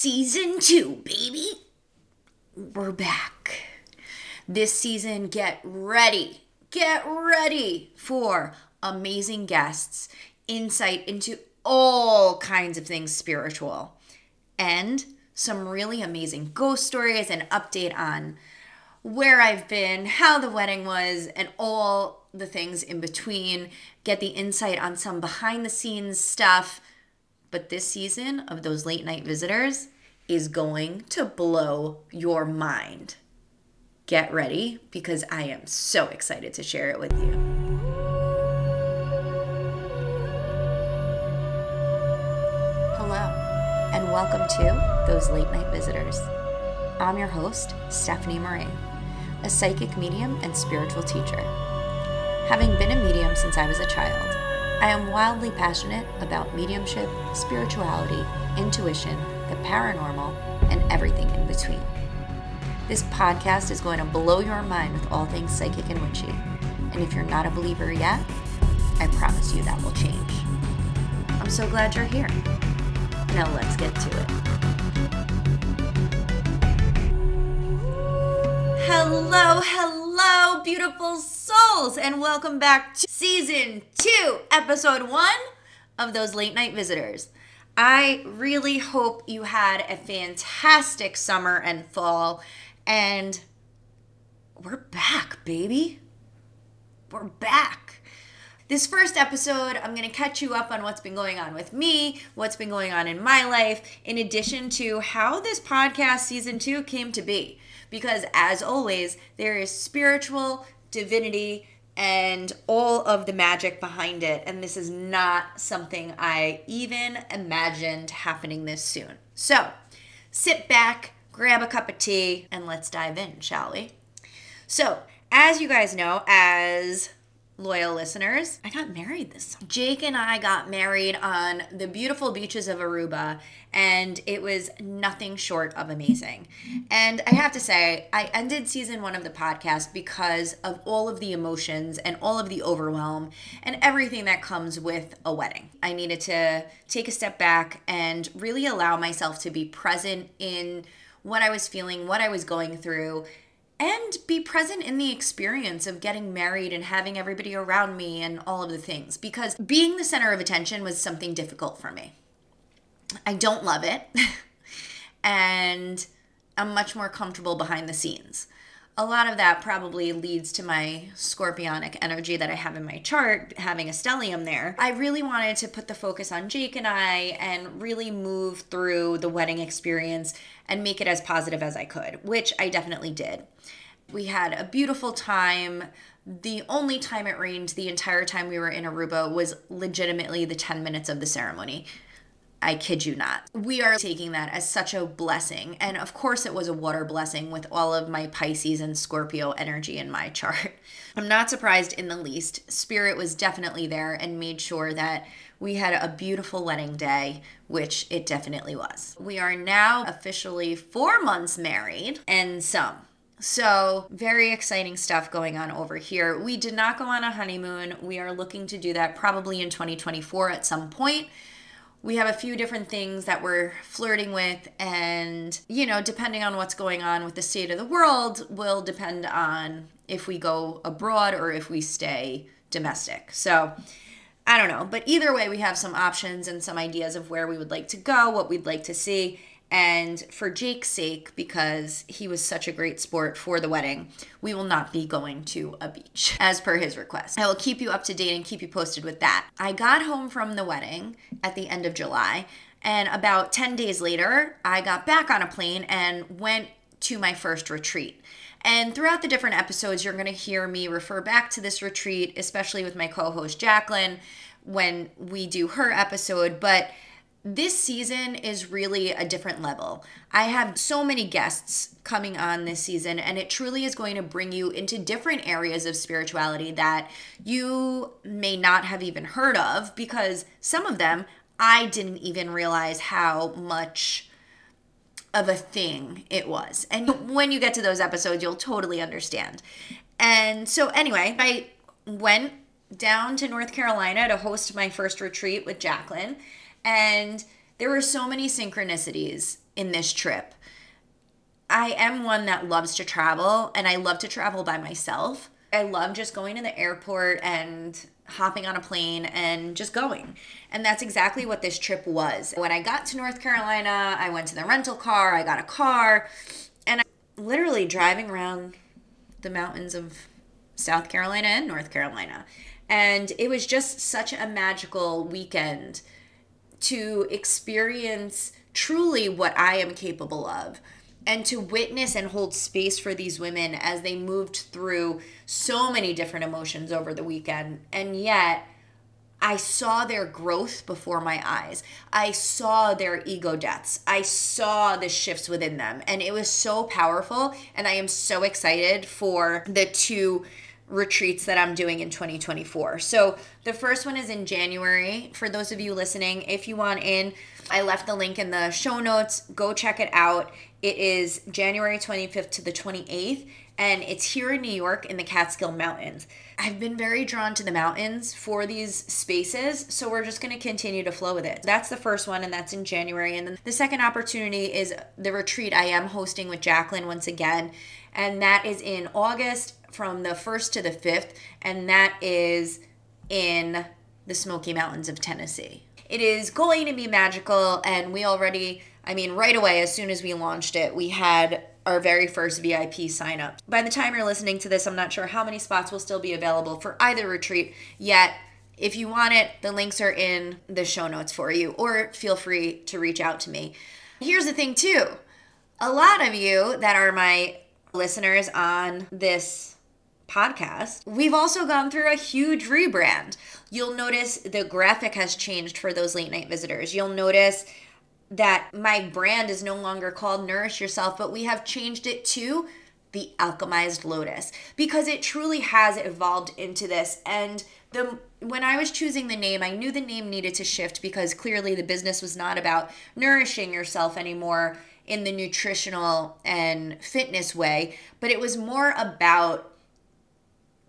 Season two, baby. We're back. This season, get ready. Get ready for amazing guests, insight into all kinds of things spiritual, and some really amazing ghost stories and update on where I've been, how the wedding was, and all the things in between. Get the insight on some behind the scenes stuff but this season of those late night visitors is going to blow your mind. Get ready because I am so excited to share it with you. Hello, and welcome to Those Late Night Visitors. I'm your host, Stephanie Marie, a psychic medium and spiritual teacher. Having been a medium since I was a child, I am wildly passionate about mediumship, spirituality, intuition, the paranormal, and everything in between. This podcast is going to blow your mind with all things psychic and witchy. And if you're not a believer yet, I promise you that will change. I'm so glad you're here. Now let's get to it. Hello, hello, beautiful souls, and welcome back to season two, episode one of those late night visitors. I really hope you had a fantastic summer and fall, and we're back, baby. We're back. This first episode, I'm going to catch you up on what's been going on with me, what's been going on in my life, in addition to how this podcast season two came to be because as always, there is spiritual divinity and all of the magic behind it. And this is not something I even imagined happening this soon. So sit back, grab a cup of tea, and let's dive in, shall we? So, as you guys know, as loyal listeners, I got married this summer. Jake and I got married on the beautiful beaches of Aruba, and it was nothing short of amazing. And I have to say, I ended season one of the podcast because of all of the emotions and all of the overwhelm and everything that comes with a wedding. I needed to take a step back and really allow myself to be present in what I was feeling, what I was going through and be present in the experience of getting married and having everybody around me and all of the things because being the center of attention was something difficult for me. I don't love it. and I'm much more comfortable behind the scenes. A lot of that probably leads to my scorpionic energy that I have in my chart, having a stellium there. I really wanted to put the focus on Jake and I and really move through the wedding experience and make it as positive as I could, which I definitely did. We had a beautiful time. The only time it rained the entire time we were in Aruba was legitimately the 10 minutes of the ceremony. I kid you not. We are taking that as such a blessing. And of course, it was a water blessing with all of my Pisces and Scorpio energy in my chart. I'm not surprised in the least. Spirit was definitely there and made sure that we had a beautiful wedding day, which it definitely was. We are now officially four months married and some. So, very exciting stuff going on over here. We did not go on a honeymoon. We are looking to do that probably in 2024 at some point. We have a few different things that we're flirting with, and you know, depending on what's going on with the state of the world, will depend on if we go abroad or if we stay domestic. So, I don't know. But either way, we have some options and some ideas of where we would like to go, what we'd like to see. And for Jake's sake, because he was such a great sport for the wedding, we will not be going to a beach as per his request. I will keep you up to date and keep you posted with that. I got home from the wedding at the end of July, and about 10 days later, I got back on a plane and went to my first retreat. And throughout the different episodes, you're going to hear me refer back to this retreat, especially with my co host Jacqueline when we do her episode. But this season is really a different level. I have so many guests coming on this season, and it truly is going to bring you into different areas of spirituality that you may not have even heard of because some of them I didn't even realize how much of a thing it was. And when you get to those episodes, you'll totally understand. And so, anyway, I went down to North Carolina to host my first retreat with Jacqueline and there were so many synchronicities in this trip. I am one that loves to travel and I love to travel by myself. I love just going to the airport and hopping on a plane and just going. And that's exactly what this trip was. When I got to North Carolina, I went to the rental car, I got a car, and I literally driving around the mountains of South Carolina and North Carolina. And it was just such a magical weekend to experience truly what I am capable of and to witness and hold space for these women as they moved through so many different emotions over the weekend. And yet, I saw their growth before my eyes. I saw their ego deaths. I saw the shifts within them. And it was so powerful. And I am so excited for the two retreats that I'm doing in 2024. So the first one is in January. For those of you listening, if you want in, I left the link in the show notes. Go check it out. It is January 25th to the 28th, and it's here in New York in the Catskill Mountains. I've been very drawn to the mountains for these spaces, so we're just going to continue to flow with it. That's the first one, and that's in January. And then the second opportunity is the retreat I am hosting with Jacqueline once again, and that is in August from the 1st to the 5th, and that is in the Smoky Mountains of Tennessee. It is going to be magical, and we already, I mean, right away, as soon as we launched it, we had our very first VIP sign up. By the time you're listening to this, I'm not sure how many spots will still be available for either retreat yet. If you want it, the links are in the show notes for you, or feel free to reach out to me. Here's the thing, too a lot of you that are my listeners on this podcast, we've also gone through a huge rebrand. You'll notice the graphic has changed for those late night visitors. You'll notice that my brand is no longer called Nourish Yourself, but we have changed it to the Alchemized Lotus because it truly has evolved into this. And the when I was choosing the name, I knew the name needed to shift because clearly the business was not about nourishing yourself anymore in the nutritional and fitness way, but it was more about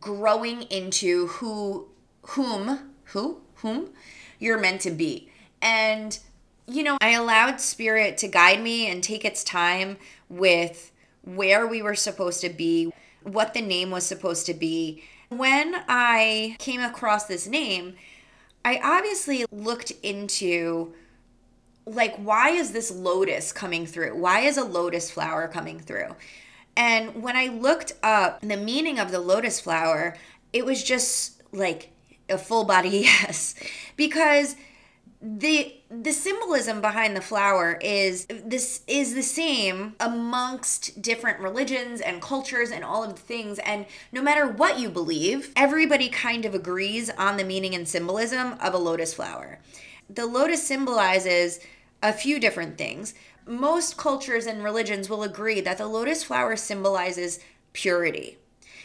growing into who whom who whom you're meant to be. And you know, I allowed spirit to guide me and take its time with where we were supposed to be, what the name was supposed to be. When I came across this name, I obviously looked into like why is this lotus coming through? Why is a lotus flower coming through? And when I looked up the meaning of the lotus flower, it was just like a full body yes. Because the the symbolism behind the flower is this is the same amongst different religions and cultures and all of the things and no matter what you believe everybody kind of agrees on the meaning and symbolism of a lotus flower the lotus symbolizes a few different things most cultures and religions will agree that the lotus flower symbolizes purity.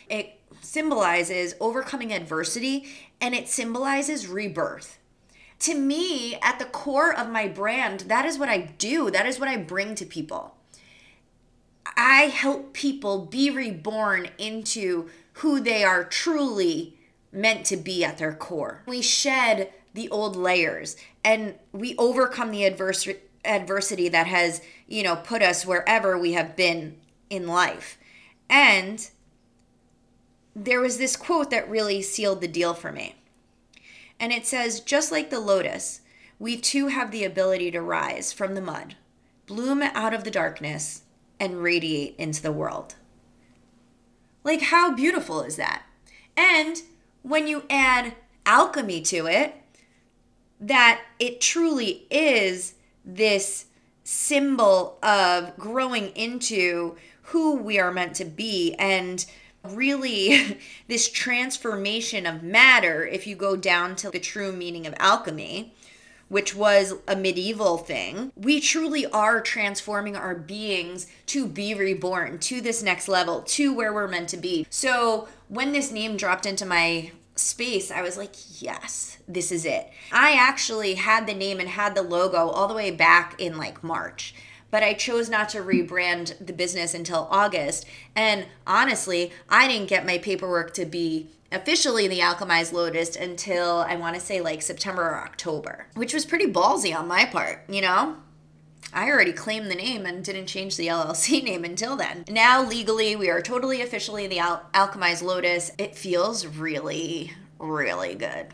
It symbolizes overcoming adversity and it symbolizes rebirth. To me, at the core of my brand, that is what I do. That is what I bring to people. I help people be reborn into who they are truly meant to be at their core. We shed the old layers and we overcome the adversity adversity that has, you know, put us wherever we have been in life. And there was this quote that really sealed the deal for me. And it says, just like the lotus, we too have the ability to rise from the mud, bloom out of the darkness, and radiate into the world. Like, how beautiful is that? And when you add alchemy to it, that it truly is this symbol of growing into who we are meant to be and really this transformation of matter if you go down to the true meaning of alchemy which was a medieval thing we truly are transforming our beings to be reborn to this next level to where we're meant to be. So when this name dropped into my space, I was like, yes, this is it. I actually had the name and had the logo all the way back in like March, but I chose not to rebrand the business until August. And honestly, I didn't get my paperwork to be officially the Alchemized Lotus until I want to say like September or October, which was pretty ballsy on my part, you know? I already claimed the name and didn't change the LLC name until then. Now, legally, we are totally officially the Al- Alchemized Lotus. It feels really, really good.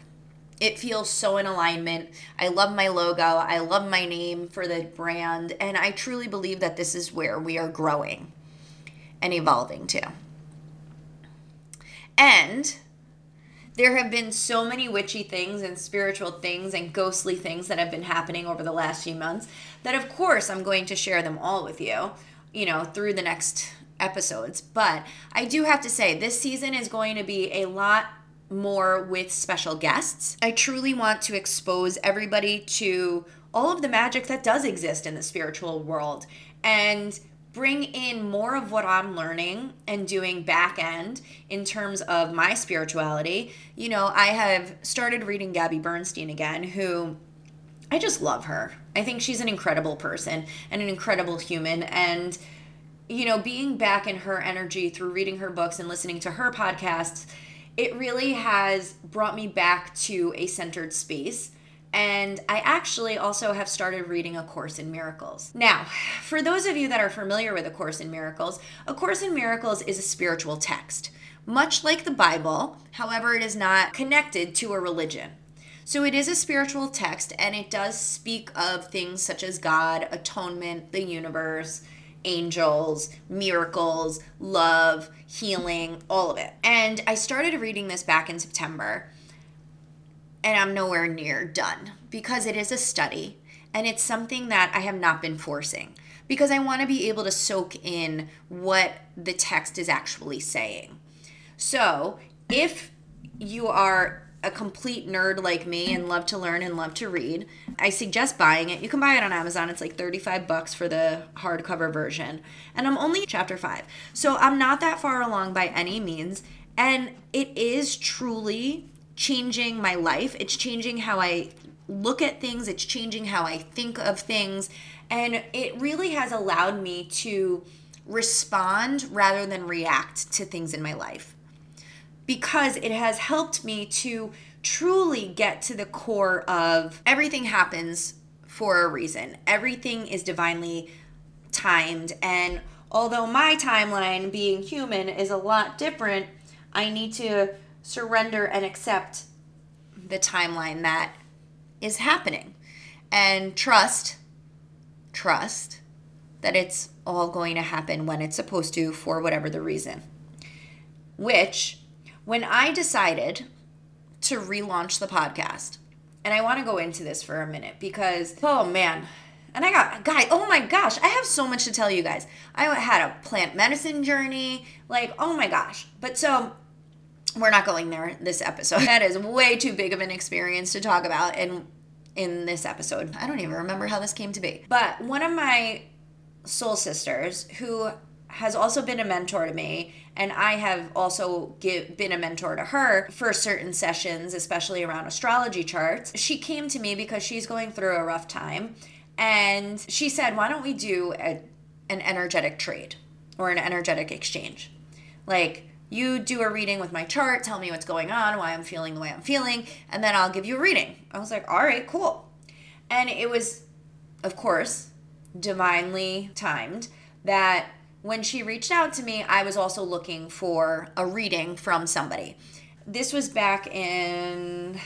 It feels so in alignment. I love my logo. I love my name for the brand. And I truly believe that this is where we are growing and evolving to. And there have been so many witchy things and spiritual things and ghostly things that have been happening over the last few months that of course I'm going to share them all with you, you know, through the next episodes. But I do have to say this season is going to be a lot more with special guests. I truly want to expose everybody to all of the magic that does exist in the spiritual world and bring in more of what I'm learning and doing back end in terms of my spirituality. You know, I have started reading Gabby Bernstein again, who I just love her. I think she's an incredible person and an incredible human. And, you know, being back in her energy through reading her books and listening to her podcasts, it really has brought me back to a centered space and I actually also have started reading A Course in Miracles. Now, for those of you that are familiar with A Course in Miracles, A Course in Miracles is a spiritual text, much like the Bible, however, it is not connected to a religion. So it is a spiritual text and it does speak of things such as God, atonement, the universe, angels, miracles, love, healing, all of it. And I started reading this back in September and I'm nowhere near done because it is a study and it's something that I have not been forcing because I want to be able to soak in what the text is actually saying. So, if you are a complete nerd like me and love to learn and love to read, I suggest buying it. You can buy it on Amazon. It's like 35 bucks for the hardcover version. And I'm only chapter 5. So I'm not that far along by any means, and it is truly changing my life. It's changing how I look at things, it's changing how I think of things. And it really has allowed me to respond rather than react to things in my life because it has helped me to truly get to the core of everything happens for a reason. Everything is divinely timed. And although my timeline, being human, is a lot different, I need to surrender and accept the timeline that is happening and trust trust that it's all going to happen when it's supposed to for whatever the reason which when i decided to relaunch the podcast and i want to go into this for a minute because oh man and I got, guy, oh my gosh, I have so much to tell you guys. I had a plant medicine journey, like, oh my gosh. But so we're not going there this episode. That is way too big of an experience to talk about in in this episode. I don't even remember how this came to be. But one of my soul sisters who has also been a mentor to me and I have also give, been a mentor to her for certain sessions, especially around astrology charts. She came to me because she's going through a rough time and she said, "Why don't we do a, an energetic trade or an energetic exchange?" Like you do a reading with my chart, tell me what's going on, why I'm feeling the way I'm feeling, and then I'll give you a reading. I was like, all right, cool. And it was, of course, divinely timed that when she reached out to me, I was also looking for a reading from somebody. This was back in,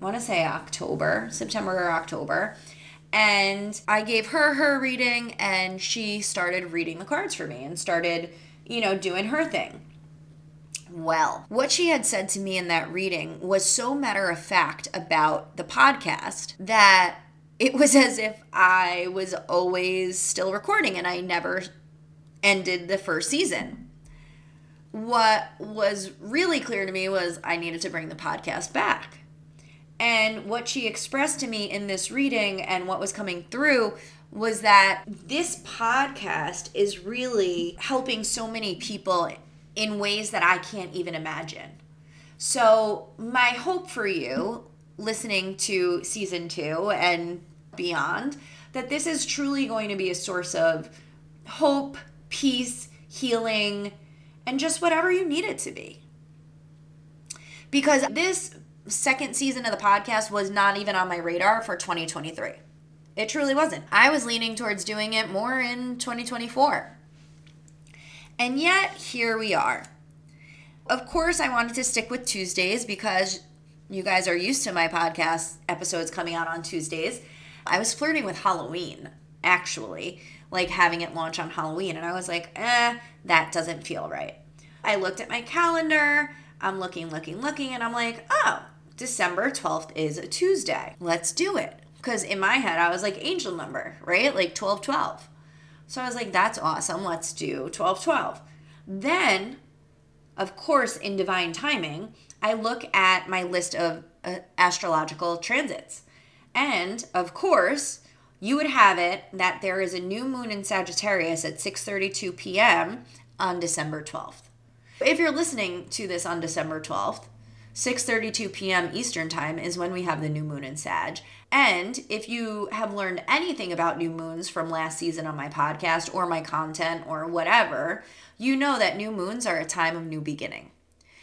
I want to say October, September or October. And I gave her her reading, and she started reading the cards for me and started, you know, doing her thing well. What she had said to me in that reading was so matter of fact about the podcast that it was as if I was always still recording and I never ended the first season. What was really clear to me was I needed to bring the podcast back. And what she expressed to me in this reading and what was coming through was that this podcast is really helping so many people in ways that I can't even imagine. So, my hope for you listening to season two and beyond, that this is truly going to be a source of hope, peace, healing, and just whatever you need it to be. Because this second season of the podcast was not even on my radar for 2023. It truly wasn't. I was leaning towards doing it more in 2024. And yet, here we are. Of course, I wanted to stick with Tuesdays because you guys are used to my podcast episodes coming out on Tuesdays. I was flirting with Halloween, actually, like having it launch on Halloween. And I was like, eh, that doesn't feel right. I looked at my calendar. I'm looking, looking, looking, and I'm like, oh, December 12th is a Tuesday. Let's do it. Because in my head, I was like, angel number, right? Like 1212. So I was like, that's awesome. Let's do 1212. Then, of course, in divine timing, I look at my list of uh, astrological transits. And of course, you would have it that there is a new moon in Sagittarius at 6:32 p.m. on December 12th. If you're listening to this on December 12th, 6:32 p.m. Eastern Time is when we have the new moon in Sag. And if you have learned anything about new moons from last season on my podcast or my content or whatever, you know that new moons are a time of new beginning.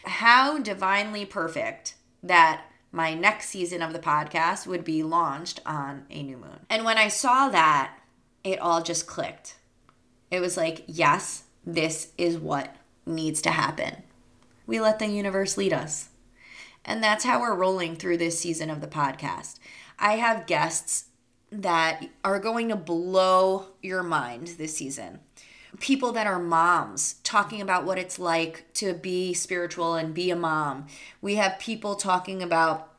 How divinely perfect that my next season of the podcast would be launched on a new moon. And when I saw that, it all just clicked. It was like, yes, this is what needs to happen. We let the universe lead us. And that's how we're rolling through this season of the podcast. I have guests that are going to blow your mind this season. People that are moms talking about what it's like to be spiritual and be a mom. We have people talking about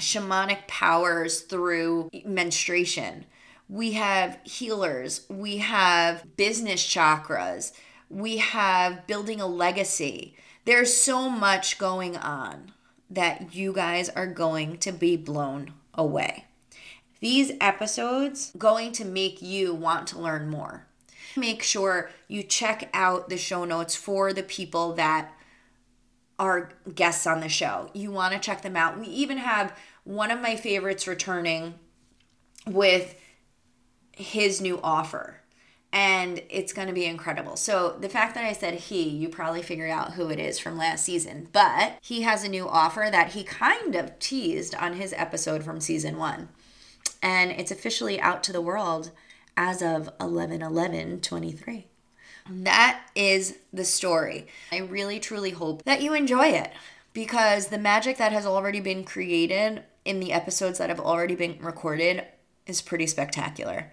shamanic powers through menstruation. We have healers. We have business chakras. We have building a legacy. There's so much going on that you guys are going to be blown away. These episodes going to make you want to learn more. Make sure you check out the show notes for the people that are guests on the show. You want to check them out. We even have one of my favorites returning with his new offer and it's going to be incredible. So, the fact that I said he, you probably figure out who it is from last season, but he has a new offer that he kind of teased on his episode from season one. And it's officially out to the world as of 11 11 23. That is the story. I really truly hope that you enjoy it because the magic that has already been created in the episodes that have already been recorded is pretty spectacular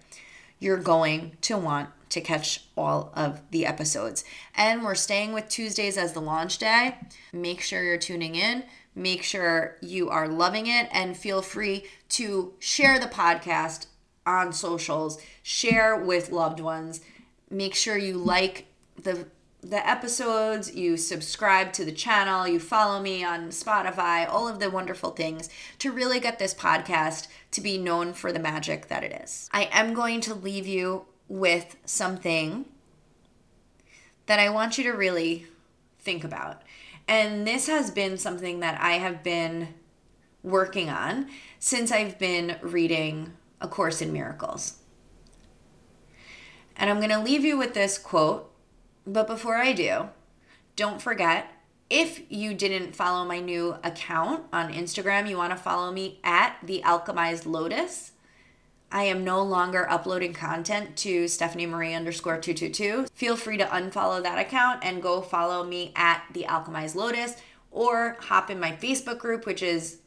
you're going to want to catch all of the episodes. And we're staying with Tuesdays as the launch day. Make sure you're tuning in. Make sure you are loving it and feel free to share the podcast on socials, share with loved ones. Make sure you like the the episodes, you subscribe to the channel, you follow me on Spotify, all of the wonderful things to really get this podcast to be known for the magic that it is. I am going to leave you with something that I want you to really think about. And this has been something that I have been working on since I've been reading A Course in Miracles. And I'm going to leave you with this quote but before I do, don't forget if you didn't follow my new account on Instagram, you want to follow me at the Alchemized Lotus. I am no longer uploading content to Stephanie Marie underscore 222. Feel free to unfollow that account and go follow me at the Alchemized Lotus or hop in my Facebook group, which is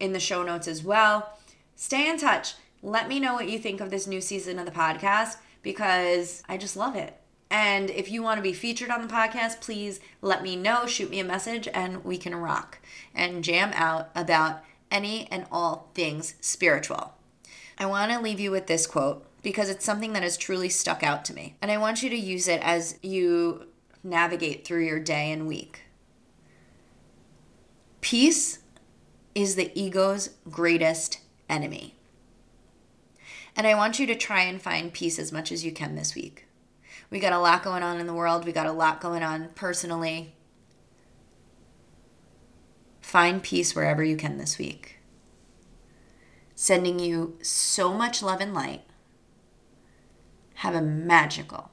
in the show notes as well. Stay in touch. Let me know what you think of this new season of the podcast because I just love it. And if you want to be featured on the podcast, please let me know, shoot me a message, and we can rock and jam out about any and all things spiritual. I want to leave you with this quote because it's something that has truly stuck out to me. And I want you to use it as you navigate through your day and week. Peace is the ego's greatest enemy. And I want you to try and find peace as much as you can this week. We got a lot going on in the world. We got a lot going on personally. Find peace wherever you can this week. Sending you so much love and light. Have a magical,